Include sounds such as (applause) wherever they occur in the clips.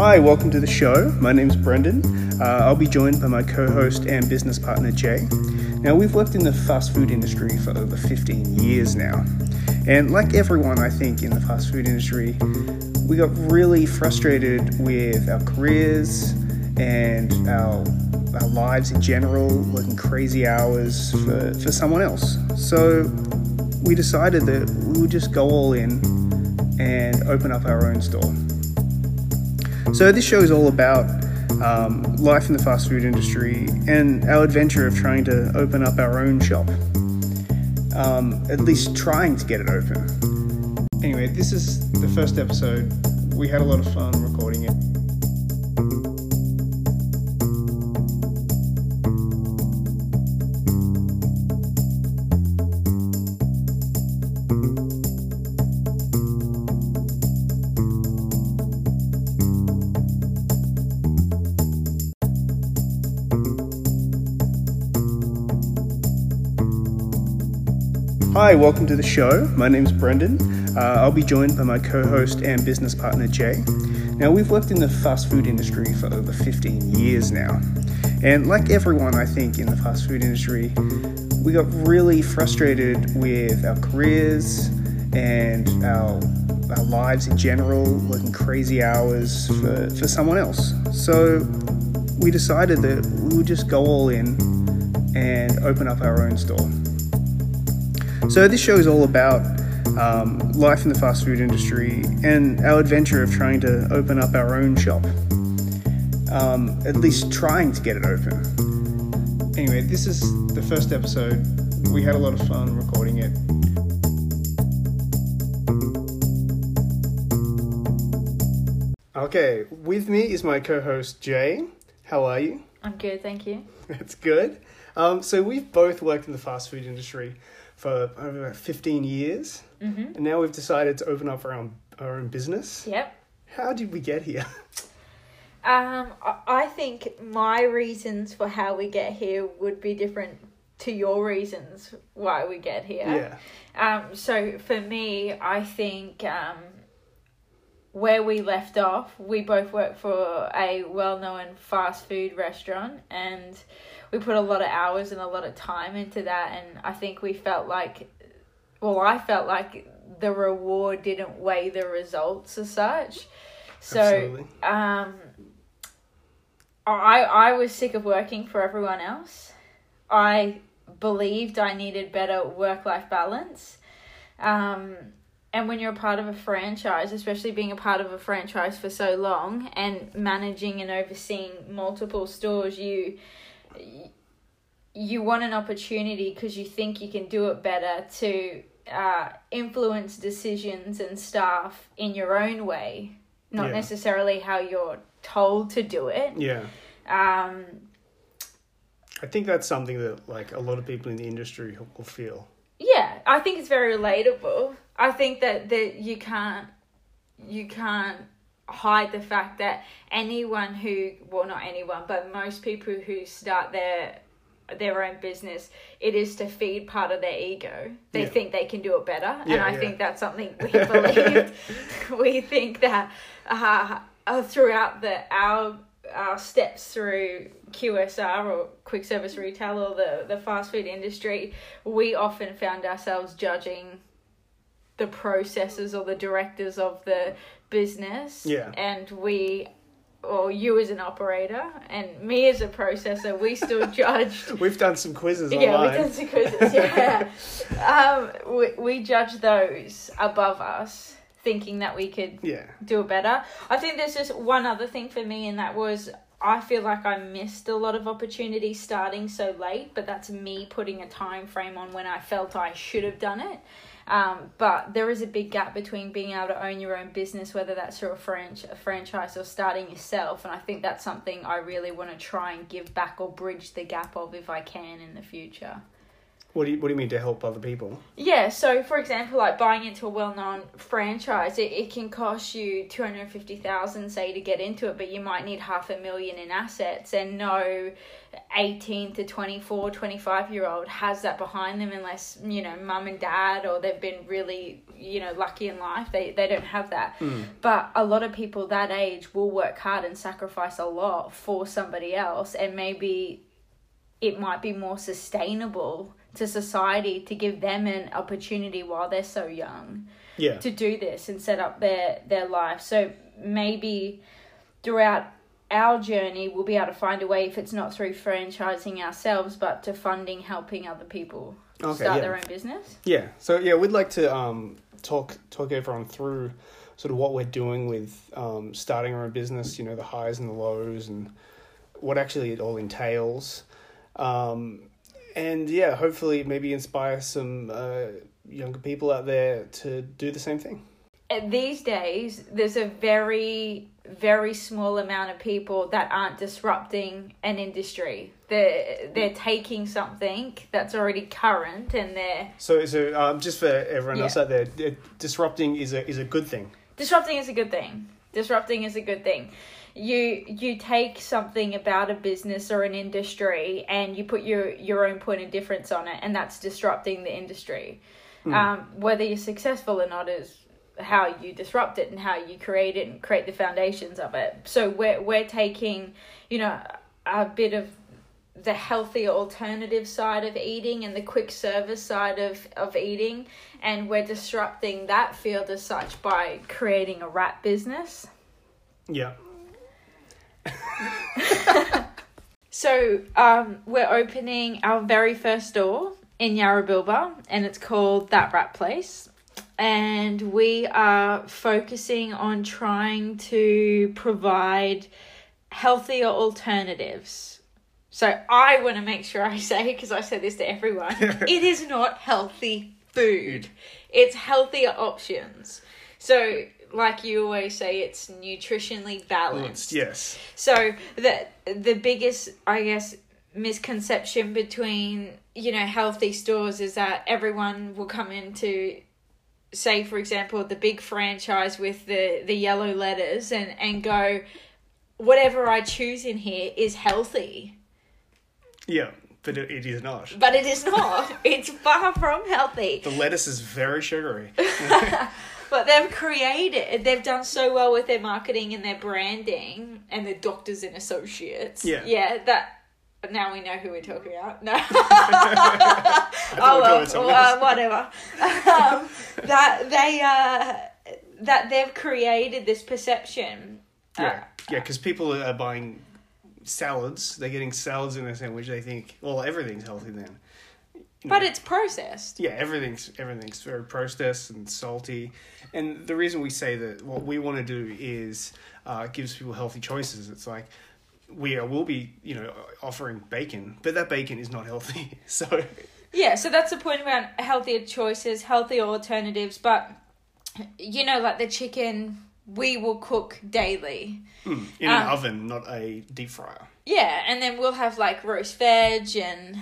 Hi, welcome to the show. My name's Brendan. Uh, I'll be joined by my co host and business partner, Jay. Now, we've worked in the fast food industry for over 15 years now. And like everyone, I think, in the fast food industry, we got really frustrated with our careers and our, our lives in general, working crazy hours for, for someone else. So we decided that we would just go all in and open up our own store. So, this show is all about um, life in the fast food industry and our adventure of trying to open up our own shop. Um, at least trying to get it open. Anyway, this is the first episode. We had a lot of fun recording it. Hi, welcome to the show. My name's Brendan. Uh, I'll be joined by my co host and business partner, Jay. Now, we've worked in the fast food industry for over 15 years now. And like everyone, I think, in the fast food industry, we got really frustrated with our careers and our, our lives in general, working crazy hours for, for someone else. So we decided that we would just go all in and open up our own store. So, this show is all about um, life in the fast food industry and our adventure of trying to open up our own shop. Um, at least trying to get it open. Anyway, this is the first episode. We had a lot of fun recording it. Okay, with me is my co host Jay. How are you? I'm good, thank you. That's good. Um, so, we've both worked in the fast food industry for over 15 years. Mm-hmm. And now we've decided to open up our own, our own business. Yep. How did we get here? (laughs) Um, I- think my reasons for how we get here would be different to your reasons why we get here. Yeah. Um, so for me, I think um, where we left off, we both work for a well-known fast food restaurant, and we put a lot of hours and a lot of time into that. And I think we felt like, well, I felt like the reward didn't weigh the results as such. So, Absolutely. um, I I was sick of working for everyone else. I believed I needed better work life balance. Um, and when you're a part of a franchise, especially being a part of a franchise for so long and managing and overseeing multiple stores, you you want an opportunity because you think you can do it better to uh, influence decisions and staff in your own way, not Yeah. necessarily how you're told to do it. Yeah. Um, I think that's something that like a lot of people in the industry will feel. yeah, I think it's very relatable. I think that that you can't you can't hide the fact that anyone who well not anyone but most people who start their their own business it is to feed part of their ego they Yeah. think they can do it better and i yeah. think that's something we believe (laughs) we think that uh, uh, throughout the our our steps through QSR or quick service retail or the, the fast food industry, we often found ourselves judging the processes or the directors of the business. Yeah. And we, or you as an operator and me as a processor, we still (laughs) judged We've done some quizzes yeah, online. we done some quizzes. Yeah, (laughs) um, we we judge those above us, thinking that we could yeah. do it better. I think there's just one other thing for me, and that was I feel like I missed a lot of opportunities starting so late, but that's me putting a time frame on when I felt I should have done it. Um, but there is a big gap between being able to own your own business, whether that's through a, franch- a franchise or starting yourself. And I think that's something I really want to try and give back or bridge the gap of if I can in the future. What do you What do you mean to help other people? Yeah, so for example, like buying into a well-known franchise, it, it can cost you two hundred fifty thousand, say, to get into it, but you might need half a million in assets, and no eighteen to 24, 25 year old has that behind them, unless you know, mum and dad, or they've been really, you know, lucky in life. They they don't have that. Mm. But a lot of people that age will work hard and sacrifice a lot for somebody else, and maybe it might be more sustainable to society to give them an opportunity while they're so young Yeah. to do this and set up their their life. So maybe throughout our journey we'll be able to find a way if it's not through franchising ourselves but to funding helping other people Okay, start yeah. their own business. Yeah. So yeah, we'd like to um, talk talk everyone through sort of what we're doing with um, starting our own business. You know, the highs and the lows, and what actually it all entails. Um, and yeah, hopefully, maybe inspire some uh, younger people out there to do the same thing. And these days there's a very very small amount of people that aren't disrupting an industry. They're they're taking something that's already current and they're So, so um, just for everyone Yeah. else out there, disrupting is a is a good thing. disrupting is a good thing disrupting is a good thing you you take something about a business or an industry and you put your your own point of difference on it and that's disrupting the industry. Um, whether you're successful or not is how you disrupt it and how you create it and create the foundations of it. So we're we're taking you know a bit of the healthy alternative side of eating and the quick service side of, of eating and we're disrupting that field as such by creating a wrap business. Yeah. (laughs) so um, we're opening our very first store in Yarrabilba and it's called that wrap place. And we are focusing on trying to provide healthier alternatives. So i want to make sure i say because i said this to everyone (laughs) it is not healthy food. It's healthier options. So like you always say it's nutritionally balanced Yes. so the the biggest, I guess, misconception between you know healthy stores is that everyone will come into, say for example, the big franchise with the the yellow letters and and go, whatever I choose in here is healthy, Yeah, but it, it is not. but it is not. (laughs) it's far from healthy. The lettuce is very sugary. (laughs) But they've created, they've done so well with their marketing and their branding and the doctors and associates. Yeah. Yeah, that. Now we know who we're talking about. No. (laughs) I thought we oh well, well, uh, whatever. um, that they uh, that they've created this perception. Uh, Yeah, yeah, because people are buying salads. They're getting salads in their sandwich. They think, well, everything's healthy then. But know, it's processed. yeah, everything's everything's very processed and salty. And the reason we say that what we want to do is uh, gives people healthy choices. It's like we are, will be, you know, offering bacon, but that bacon is not healthy. (laughs) So Yeah, so that's the point about healthier choices, healthier alternatives. But you know, like the chicken, we will cook daily. mm, in an Um, oven, not a deep fryer. Yeah, and then we'll have like roast veg and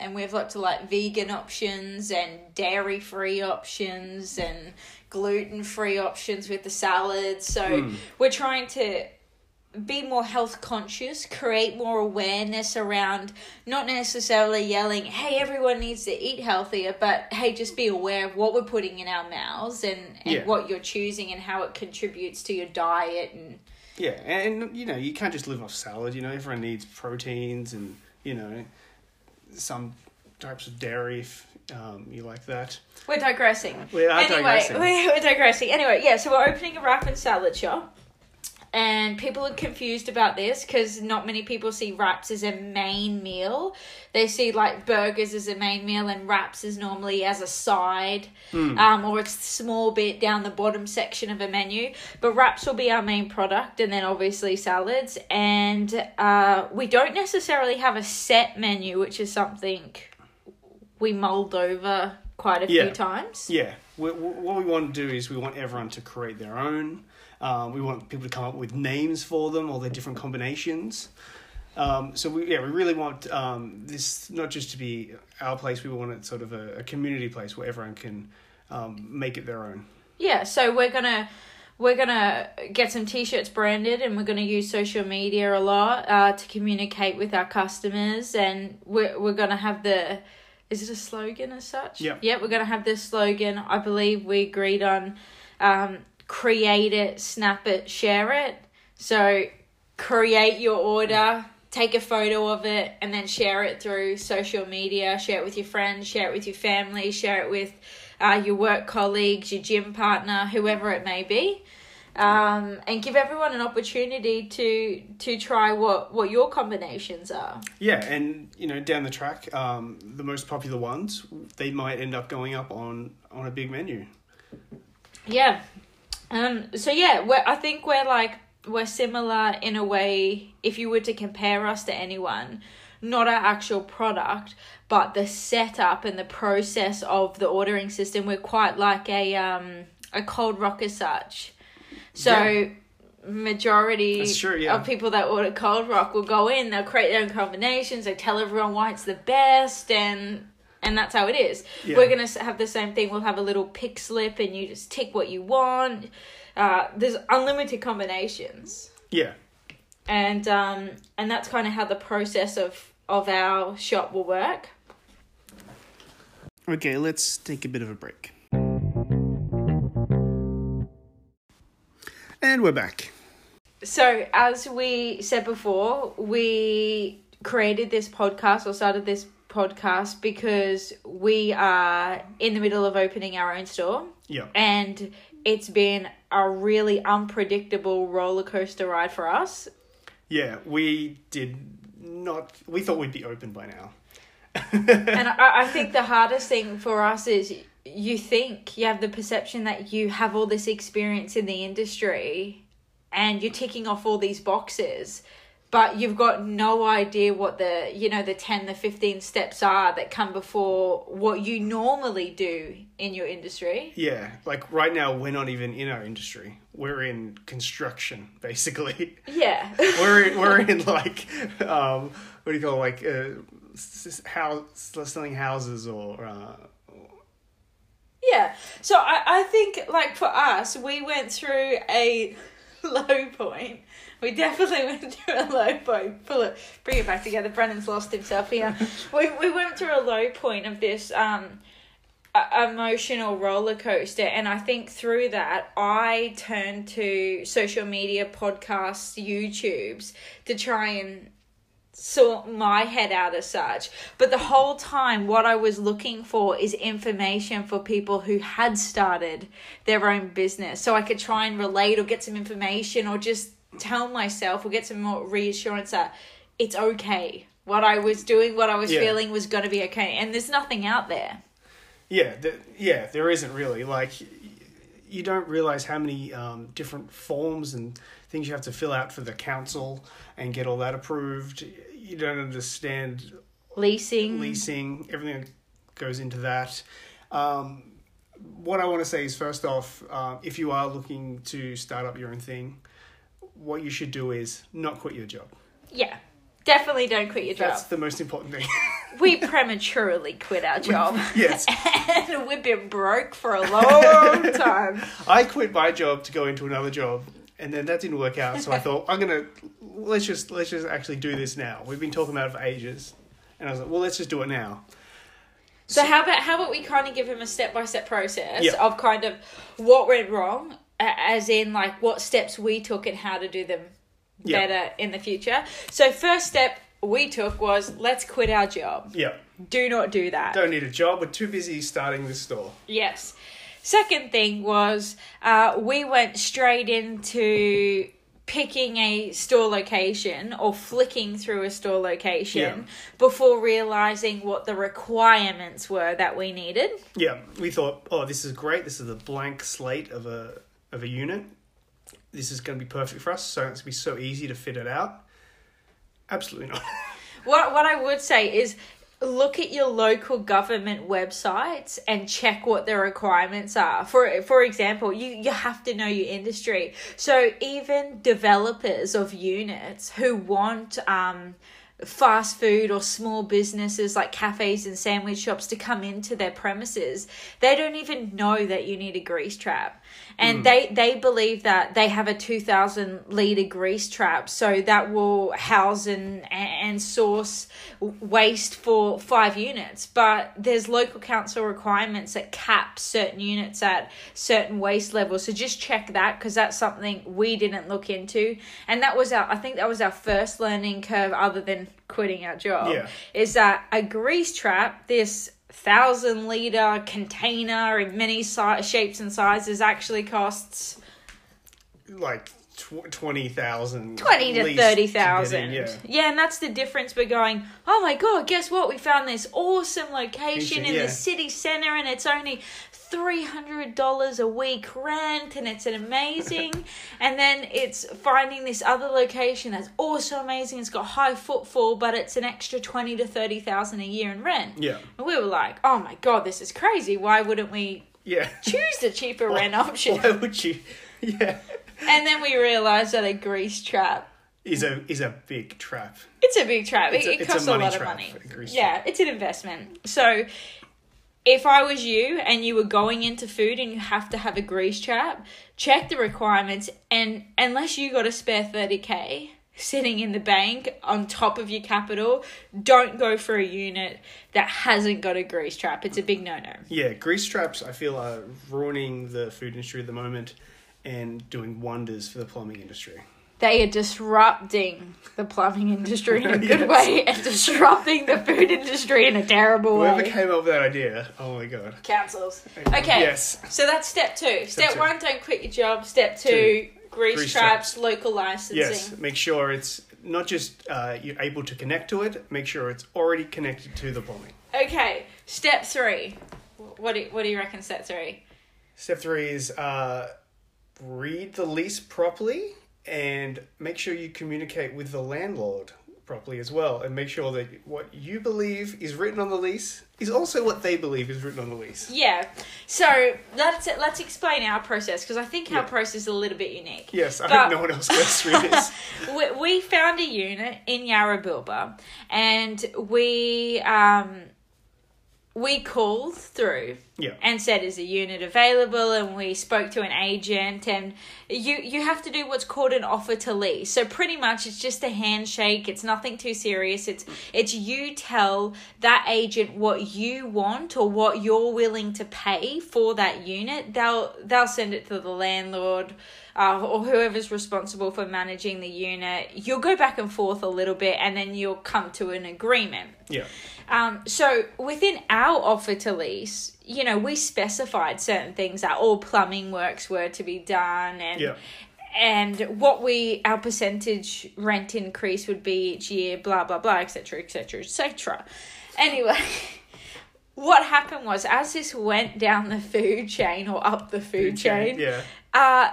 and we have lots of like vegan options and dairy free options and gluten free options with the salads. So hmm. we're trying to be more health conscious, create more awareness around not necessarily yelling, hey, everyone needs to eat healthier, but hey, just be aware of what we're putting in our mouths and, and Yeah. what you're choosing and how it contributes to your diet and Yeah, and you know you can't just live off salad. You know everyone needs proteins and you know some types of dairy if um, you like that. We're digressing. We are anyway, digressing. we- (laughs) we're digressing. Anyway, yeah, so we're opening a wrap and salad shop. And people are confused about this because not many people see wraps as a main meal. They see like burgers as a main meal and wraps is normally as a side, Hmm. um, or it's a small bit down the bottom section of a menu. But wraps will be our main product, and then obviously salads. And uh, we don't necessarily have a set menu, which is something we mulled over quite a Yeah. few times. Yeah, we, we, what we want to do is we want everyone to create their own. Um, we want people to come up with names for them, all their different combinations. Um, so we yeah we really want um, this not just to be our place. We want it sort of a, a community place where everyone can um, make it their own. Yeah, so we're gonna we're gonna get some t-shirts branded and we're gonna use social media a lot uh, to communicate with our customers and we're, we're gonna have the is it a slogan as such Yeah. yeah we're gonna have this slogan i believe we agreed on um, create it snap it share it so create your order take a photo of it and then share it through social media share it with your friends share it with your family share it with uh, your work colleagues your gym partner whoever it may be um, and give everyone an opportunity to to try what what your combinations are Yeah, and you know down the track, um, the most popular ones they might end up going up on on a big menu. Yeah. Um. So yeah, we're, I think we're like we're similar in a way. If you were to compare us to anyone, not our actual product, but the setup and the process of the ordering system, we're quite like a um a cold rock as such. So. Yeah. Majority true, yeah. of people that order cold rock will go in. They'll create their own combinations. They tell everyone why it's the best, and and that's how it is. Yeah. We're gonna have the same thing. We'll have a little pick slip, and you just tick what you want. Uh, there's unlimited combinations, Yeah, and um, and that's kind of how the process of of our shop will work. Okay, let's take a bit of a break. And we're back. So, as we said before, we created this podcast or started this podcast because we are in the middle of opening our own store. Yeah. And it's been a really unpredictable roller coaster ride for us. Yeah, we did not. We thought we'd be open by now. and (laughs) I, I think the hardest thing for us is you think you have the perception that you have all this experience in the industry and you're ticking off all these boxes but you've got no idea what the you know the 10 the 15 steps are that come before what you normally do in your industry Yeah, like right now we're not even in our industry. We're in construction, (laughs) basically. yeah (laughs) we're in, we're in (laughs) like um, what do you call it? like uh, house selling houses or uh, Yeah. So I, I think like for us, we went through a low point. We definitely (laughs) went through a low point. Pull it bring it back together. Brendan's lost himself here. (laughs) we we went through a low point of this um emotional roller coaster and I think through that I turned to social media podcasts, YouTubes to try and sort my head out as such. But the whole time, what I was looking for is information for people who had started their own business. So I could try and relate or get some information or just tell myself or get some more reassurance that it's okay. What I was doing, what I was Yeah. feeling was going to be okay. And there's nothing out there. yeah the, yeah there isn't really like you don't realize how many um, different forms and things you have to fill out for the council and get all that approved. You don't understand Leasing. leasing, everything that goes into that. Um, what I want to say is first off, uh, if you are looking to start up your own thing, what you should do is not quit your job. Yeah. Definitely don't quit your job. That's the most important thing. (laughs) We prematurely quit our job. (laughs) yes, (laughs) and we've been broke for a long time. I quit my job to go into another job, and then that didn't work out. So I thought I'm gonna let's just let's just actually do this now. We've been talking about it for ages, and I was like, well, let's just do it now. So how about how about we kind of give him a step by step process Yeah. of kind of what went wrong, as in like what steps we took and how to do them Yeah. better in the future. So first step we took was let's quit our job. Yeah, Do not do that. don't need a job. We're too busy starting this store. Yes. Second thing was uh, we went straight into picking a store location or flicking through a store location Yeah. before realizing what the requirements were that we needed. Yeah, we thought, oh, this is great. This is a blank slate of a of a unit. This is going to be perfect for us. So it's going to be so easy to fit it out. Absolutely not. (laughs) What what I would say is look at your local government websites and check what the requirements are. For for example, you, you have to know your industry. So even developers of units who want um fast food or small businesses like cafes and sandwich shops to come into their premises, they don't even know that you need a grease trap. And mm. they, they believe that they have a 2000 litre grease trap, so that will house and, and source waste for five units. But there's local council requirements that cap certain units at certain waste levels. So just check that because that's something we didn't look into. And that was our, I think that was our first learning curve other than quitting our job. Yeah. Is that a grease trap, this thousand liter container in many si- shapes and sizes actually costs like tw- 20,000 20 to 30,000. Yeah. yeah, and that's the difference. We're going, "Oh my god, guess what? We found this awesome location in yeah. the city center and it's only $300 a week rent and it's an amazing. (laughs) And then it's finding this other location that's also amazing. It's got high footfall but it's an extra 20 to 30,000 a year in rent. Yeah. And we were like oh my god this is crazy. Why wouldn't we yeah. choose the cheaper (laughs) rent option? why would you? (laughs) Yeah and then we realized that a grease trap is a is a big trap. It's a big trap. It, a, it costs a, a lot of money. Yeah, it's an investment. So if I was you and you were going into food and you have to have a grease trap, check the requirements and unless you got a spare 30k sitting in the bank on top of your capital, don't go for a unit that hasn't got a grease trap. It's a big no-no. Yeah, grease traps I feel are ruining the food industry at the moment and doing wonders for the plumbing industry they are disrupting the plumbing industry in a (laughs) good yes. way and disrupting the food industry in a terrible Whoever way. Whoever came up with that idea, oh my god. Councils. Okay. Yes. So that's step two. Step, step two. one, don't quit your job. Step two, two. Grease, grease traps, traps, local licensing. Yes. Make sure it's not just uh, you're able to connect to it. Make sure it's already connected to the plumbing. Okay. Step three. What do, what do you reckon? Step three. Step three is uh, read the lease properly and make sure you communicate with the landlord properly as well and make sure that what you believe is written on the lease is also what they believe is written on the lease. Yeah. So let's let's explain our process because I think our yeah. process is a little bit unique. Yes, I hope no one else goes through this. (laughs) we, we found a unit in Yarrabilba and we um we called through yeah. and said is a unit available? And we spoke to an agent and you you have to do what's called an offer to lease. So pretty much it's just a handshake. It's nothing too serious. It's it's you tell that agent what you want or what you're willing to pay for that unit. They'll they'll send it to the landlord uh, or whoever's responsible for managing the unit. You'll go back and forth a little bit and then you'll come to an agreement. Yeah. Um, so within our offer to lease, you know, we specified certain things that all plumbing works were to be done and yeah. and what we our percentage rent increase would be each year, blah blah blah, etc. etc. etc. Anyway. (laughs) what happened was as this went down the food chain or up the food, food chain, chain, yeah. uh,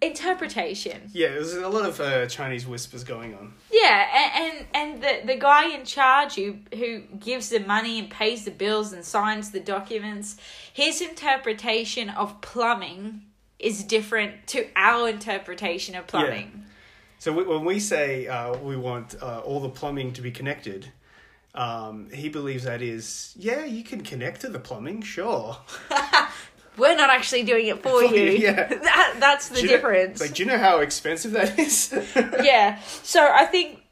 interpretation. Yeah, there's a lot of uh, Chinese whispers going on. Yeah, and, and and the the guy in charge who who gives the money and pays the bills and signs the documents, his interpretation of plumbing is different to our interpretation of plumbing. Yeah. So we, when we say uh, we want uh, all the plumbing to be connected, um, he believes that is yeah, you can connect to the plumbing, sure. (laughs) we're not actually doing it for, (laughs) you. Yeah. (laughs) That, that's the difference. Know, like, do you know how expensive that is? (laughs) yeah. So I think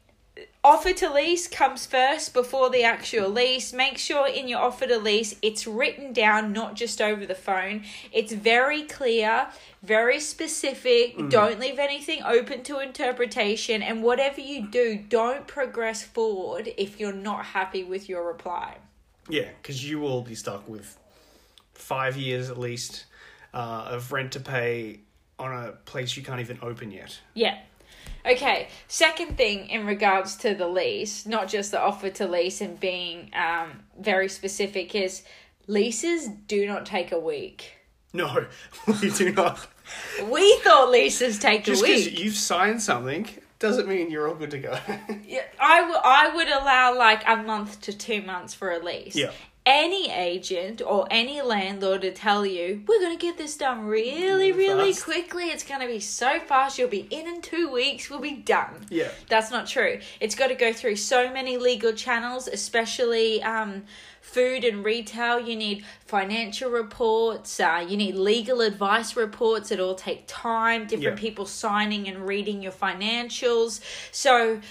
offer to lease comes first before the actual lease. Make sure in your offer to lease it's written down, not just over the phone. It's very clear, very specific. Mm. Don't leave anything open to interpretation. And whatever you do, don't progress forward if you're not happy with your reply. Yeah, because you will be stuck with five years at least uh, of rent to pay on a place you can't even open yet. Yeah. Okay, second thing in regards to the lease, not just the offer to lease and being um, very specific, is leases do not take a week. No, (laughs) we do not. we thought leases take just a week. you've signed something doesn't mean you're all good to go. (laughs) Yeah, I, w- I would allow like a month to two months for a lease. Yeah. Any agent or any landlord to tell you, we're going to get this done really, really Fast. quickly. It's going to be so fast. You'll be in in two weeks. We'll be done. yeah. That's not true. It's got to go through so many legal channels, especially um, food and retail. You need financial reports, uh, you need legal advice reports. It all take time, different Yeah. people signing and reading your financials. So,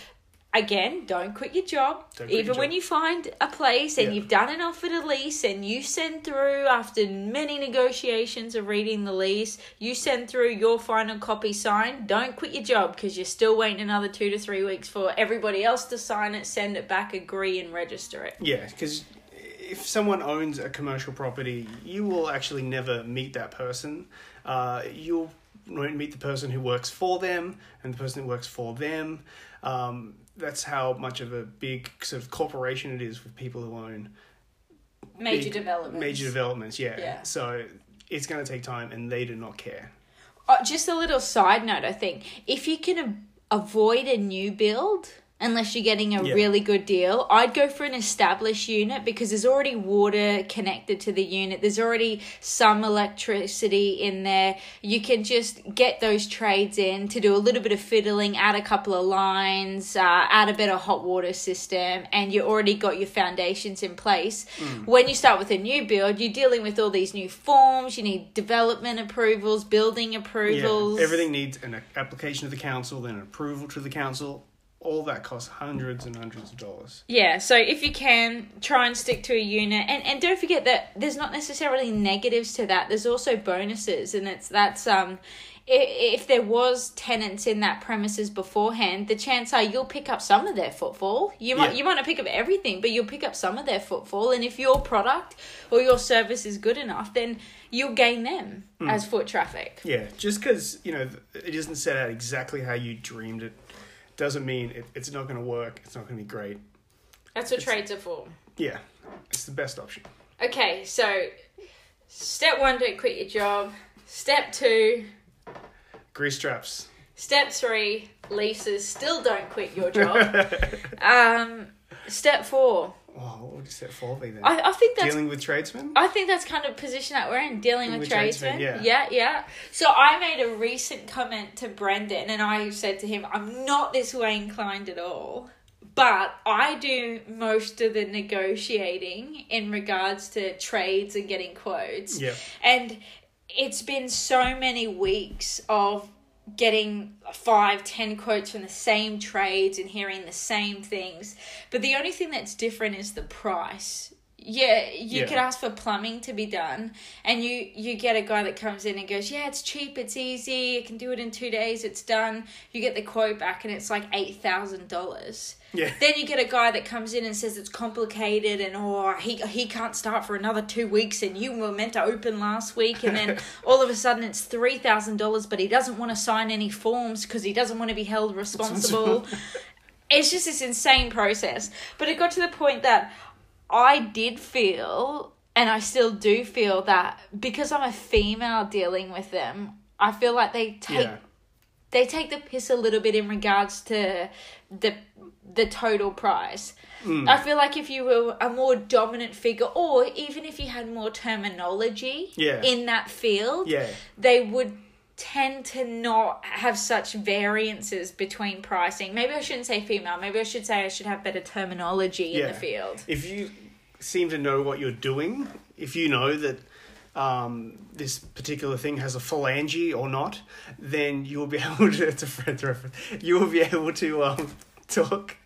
again, don't quit your job. Quit Even your when job. you find a place and Yeah. you've done an offer to lease and you send through, after many negotiations of reading the lease, you send through your final copy signed, don't quit your job because you're still waiting another two to three weeks for everybody else to sign it, send it back, agree, and register it. Yeah, because if someone owns a commercial property, you will actually never meet that person. Uh, you'll won't meet the person who works for them and the person who works for them. Um, that's how much of a big sort of corporation it is with people who own Major developments. Major developments, yeah. Yeah. So it's going to take time, and they do not care. Uh, just a little side note, I think. If you can a- avoid a new build, unless you're getting a Yeah. really good deal, I'd go for an established unit because there's already water connected to the unit. There's already some electricity in there. You can just get those trades in to do a little bit of fiddling, add a couple of lines, uh, add a better hot water system, and you already got your foundations in place. Mm. When you start with a new build, you're dealing with all these new forms. You need development approvals, building approvals. Yeah, everything needs an application to the council, then an approval to the council. All that costs hundreds and hundreds of dollars. Yeah, so if you can try and stick to a unit, and and don't forget that there's not necessarily negatives to that. There's also bonuses, and it's that's um. If there was tenants in that premises beforehand, the chance are you'll pick up some of their footfall. You might Yeah. you might not pick up everything, but you'll pick up some of their footfall. And if your product or your service is good enough, then you'll gain them Hmm. as foot traffic. Yeah, just because you know it isn't set out exactly how you dreamed it, doesn't mean it, it's not going to work. It's not going to be great. That's what trades are for. Yeah, it's the best option. Okay, so step one, don't quit your job. Step two, Grease traps. step three, leases. Still don't quit your job. (laughs) um, step four, Oh, what would you say for be then? I, I think that's Dealing with tradesmen. I think that's kind of position that we're in, dealing with, With tradesmen. tradesmen, yeah, yeah. So I made a recent comment to Brendan, and I said to him, "I'm not this way inclined at all." But I do most of the negotiating in regards to trades and getting quotes. Yeah. And it's been so many weeks of getting five, ten quotes from the same trades and hearing the same things. But the only thing that's different is the price. Yeah, you Yeah. could ask for plumbing to be done, and you you get a guy that comes in and goes, "Yeah, it's cheap, it's easy, I can do it in two days, it's done." You get the quote back, and it's like eight thousand dollars. Yeah. Then you get a guy that comes in and says it's complicated and oh he he can't start for another two weeks and you were meant to open last week and then (laughs) all of a sudden it's three thousand dollars but he doesn't want to sign any forms because he doesn't want to be held responsible. it's just this insane process. But it got to the point that I did feel and I still do feel that because I'm a female dealing with them, I feel like they take Yeah. they take the piss a little bit in regards to the the total price. Hmm. I feel like if you were a more dominant figure, or even if you had more terminology Yeah. in that field, Yeah. they would tend to not have such variances between pricing. Maybe I shouldn't say female. Maybe I should say I should have better terminology in the field. If you seem to know what you're doing, if you know that um, this particular thing has a phalange or not, then you will be (laughs) able to. It's a reference. You will be able to um, talk.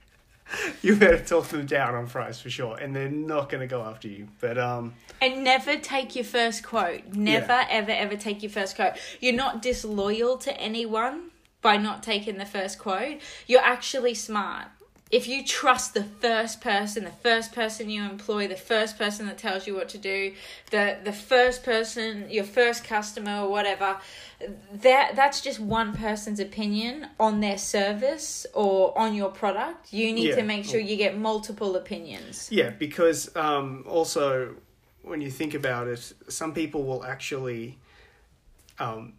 (laughs) You better talk them down on price for sure, and they're not going to go after you. But um, And never take your first quote. Never, ever, ever take your first quote. You're not disloyal to anyone by not taking the first quote. You're actually smart. If you trust the first person, the first person you employ, the first person that tells you what to do, the the first person, your first customer or whatever, that that's just one person's opinion on their service or on your product. You need Yeah. to make sure you get multiple opinions. Yeah, because um, also when you think about it, some people will actually, um,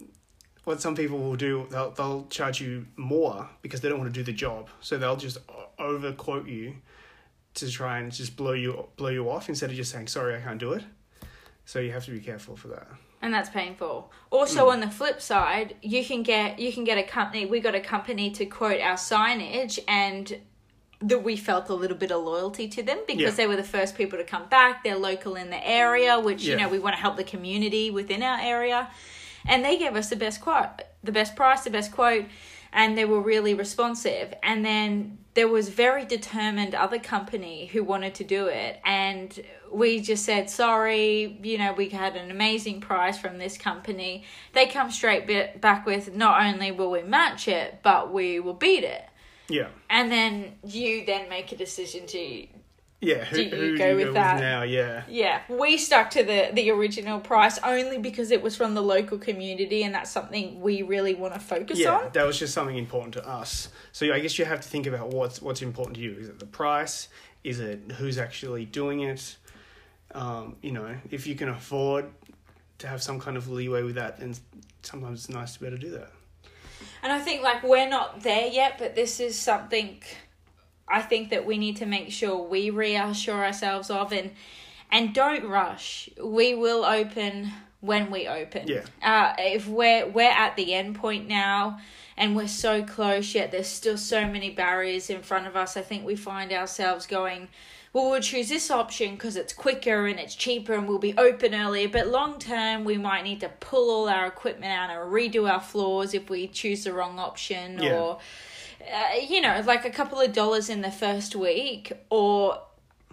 what some people will do, they'll they'll charge you more because they don't want to do the job, so they'll just over quote you to try and just blow you blow you off instead of just saying sorry, I can't do it. So you have to be careful for that. and that's painful. Also, mm. on the flip side, you can get you can get a company. We got a company to quote our signage, and that we felt a little bit of loyalty to them because Yeah. they were the first people to come back. They're local in the area, which you know we want to help the community within our area, and they gave us the best quote, the best price, the best quote, and they were really responsive. And then there was very determined other company who wanted to do it, and we just said sorry. You know, we had an amazing price from this company. They come straight back with not only will we match it, but we will beat it. Yeah. And then you then make a decision to Yeah. Who, Do you who go do you with go that? with now? Yeah. yeah, we stuck to the the original price only because it was from the local community and that's something we really want to focus Yeah, on. that was just something important to us. So I guess you have to think about what's what's important to you. Is it the price? Is it who's actually doing it? Um, you know, if you can afford to have some kind of leeway with that, then sometimes it's nice to be able to do that. And I think like we're not there yet, but this is something I think that we need to make sure we reassure ourselves of and and don't rush. We will open when we open. Yeah. Uh, if we're we're at the end point now and we're so close yet there's still so many barriers in front of us, I think we find ourselves going well, we'll choose this option because it's quicker and it's cheaper and we'll be open earlier. But long term, we might need to pull all our equipment out and redo our floors if we choose the wrong option, Yeah. or uh, you know, like a couple of dollars in the first week, or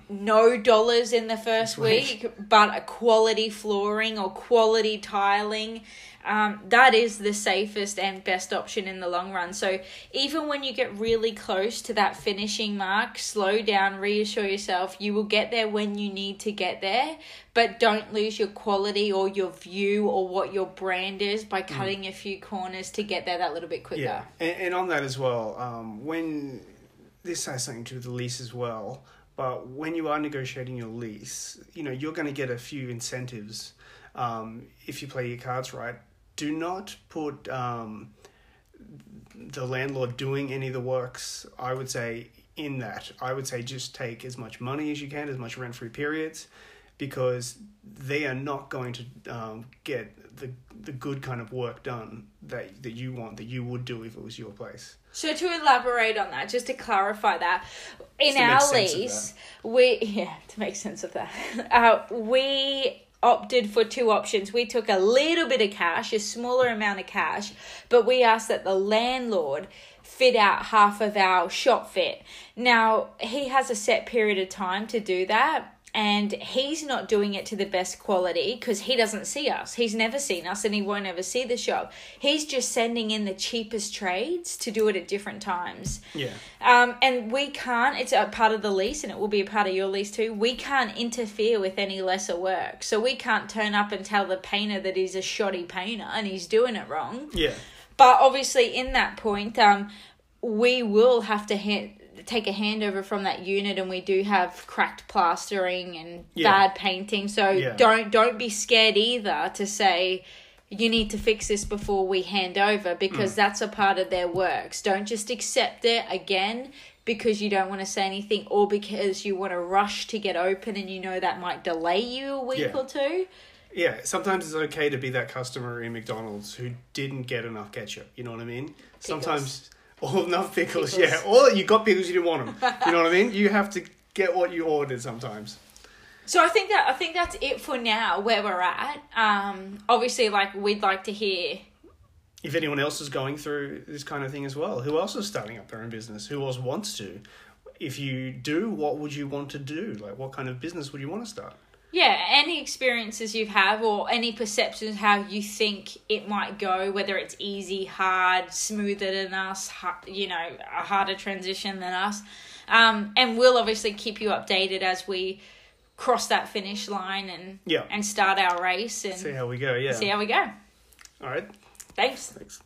no dollars in the first week. week, but a quality flooring or quality tiling. Um, that is the safest and best option in the long run. So even when you get really close to that finishing mark, slow down, reassure yourself you will get there when you need to get there, but don't lose your quality or your view or what your brand is by cutting a few corners to get there that little bit quicker. Yeah, and, and on that as well, um, when this has something to do with the lease as well, but when you are negotiating your lease, you know you're going to get a few incentives um, if you play your cards right. Do not put um, the landlord doing any of the works. I would say in that, I would say just take as much money as you can, as much rent free periods, because they are not going to um, get the the good kind of work done that that you want that you would do if it was your place. So to elaborate on that, just to clarify that, in our lease, we (laughs) yeah to make sense of that, (laughs) uh, we opted for two options. We took a little bit of cash, a smaller amount of cash, but we asked that the landlord fit out half of our shop fit. Now he has a set period of time to do that. And he's not doing it to the best quality because he doesn't see us. He's never seen us and he won't ever see the shop. He's just sending in the cheapest trades to do it at different times. Yeah, Um, and we can't, it's a part of the lease and it will be a part of your lease too. We can't interfere with any lessor work. So we can't turn up and tell the painter that he's a shoddy painter and he's doing it wrong. yeah, But obviously, in that point, um, we will have to ha- take a handover from that unit, and we do have cracked plastering and Yeah. bad painting. So Yeah. don't don't be scared either to say you need to fix this before we hand over because Mm. that's a part of their works. Don't just accept it again because you don't want to say anything or because you want to rush to get open and you know that might delay you a week Yeah. or two. yeah. Sometimes it's okay to be that customer in McDonald's who didn't get enough ketchup. You know what I mean? Sometimes or enough pickles. Pickles. Yeah, or you got pickles you didn't want them. (laughs) you know what I mean? You have to get what you ordered sometimes. So I think that I think that's it for now where we're at. Um, obviously, like we'd like to hear. if anyone else is going through this kind of thing as well, who else is starting up their own business, who else wants to? If you do, what would you want to do? Like, what kind of business would you want to start? Yeah, any experiences you have or any perceptions how you think it might go, whether it's easy, hard, smoother than us, you know, a harder transition than us. Um, and we'll obviously keep you updated as we cross that finish line and Yeah. and start our race and See how we go. Yeah. see how we go. All right. Thanks. Thanks.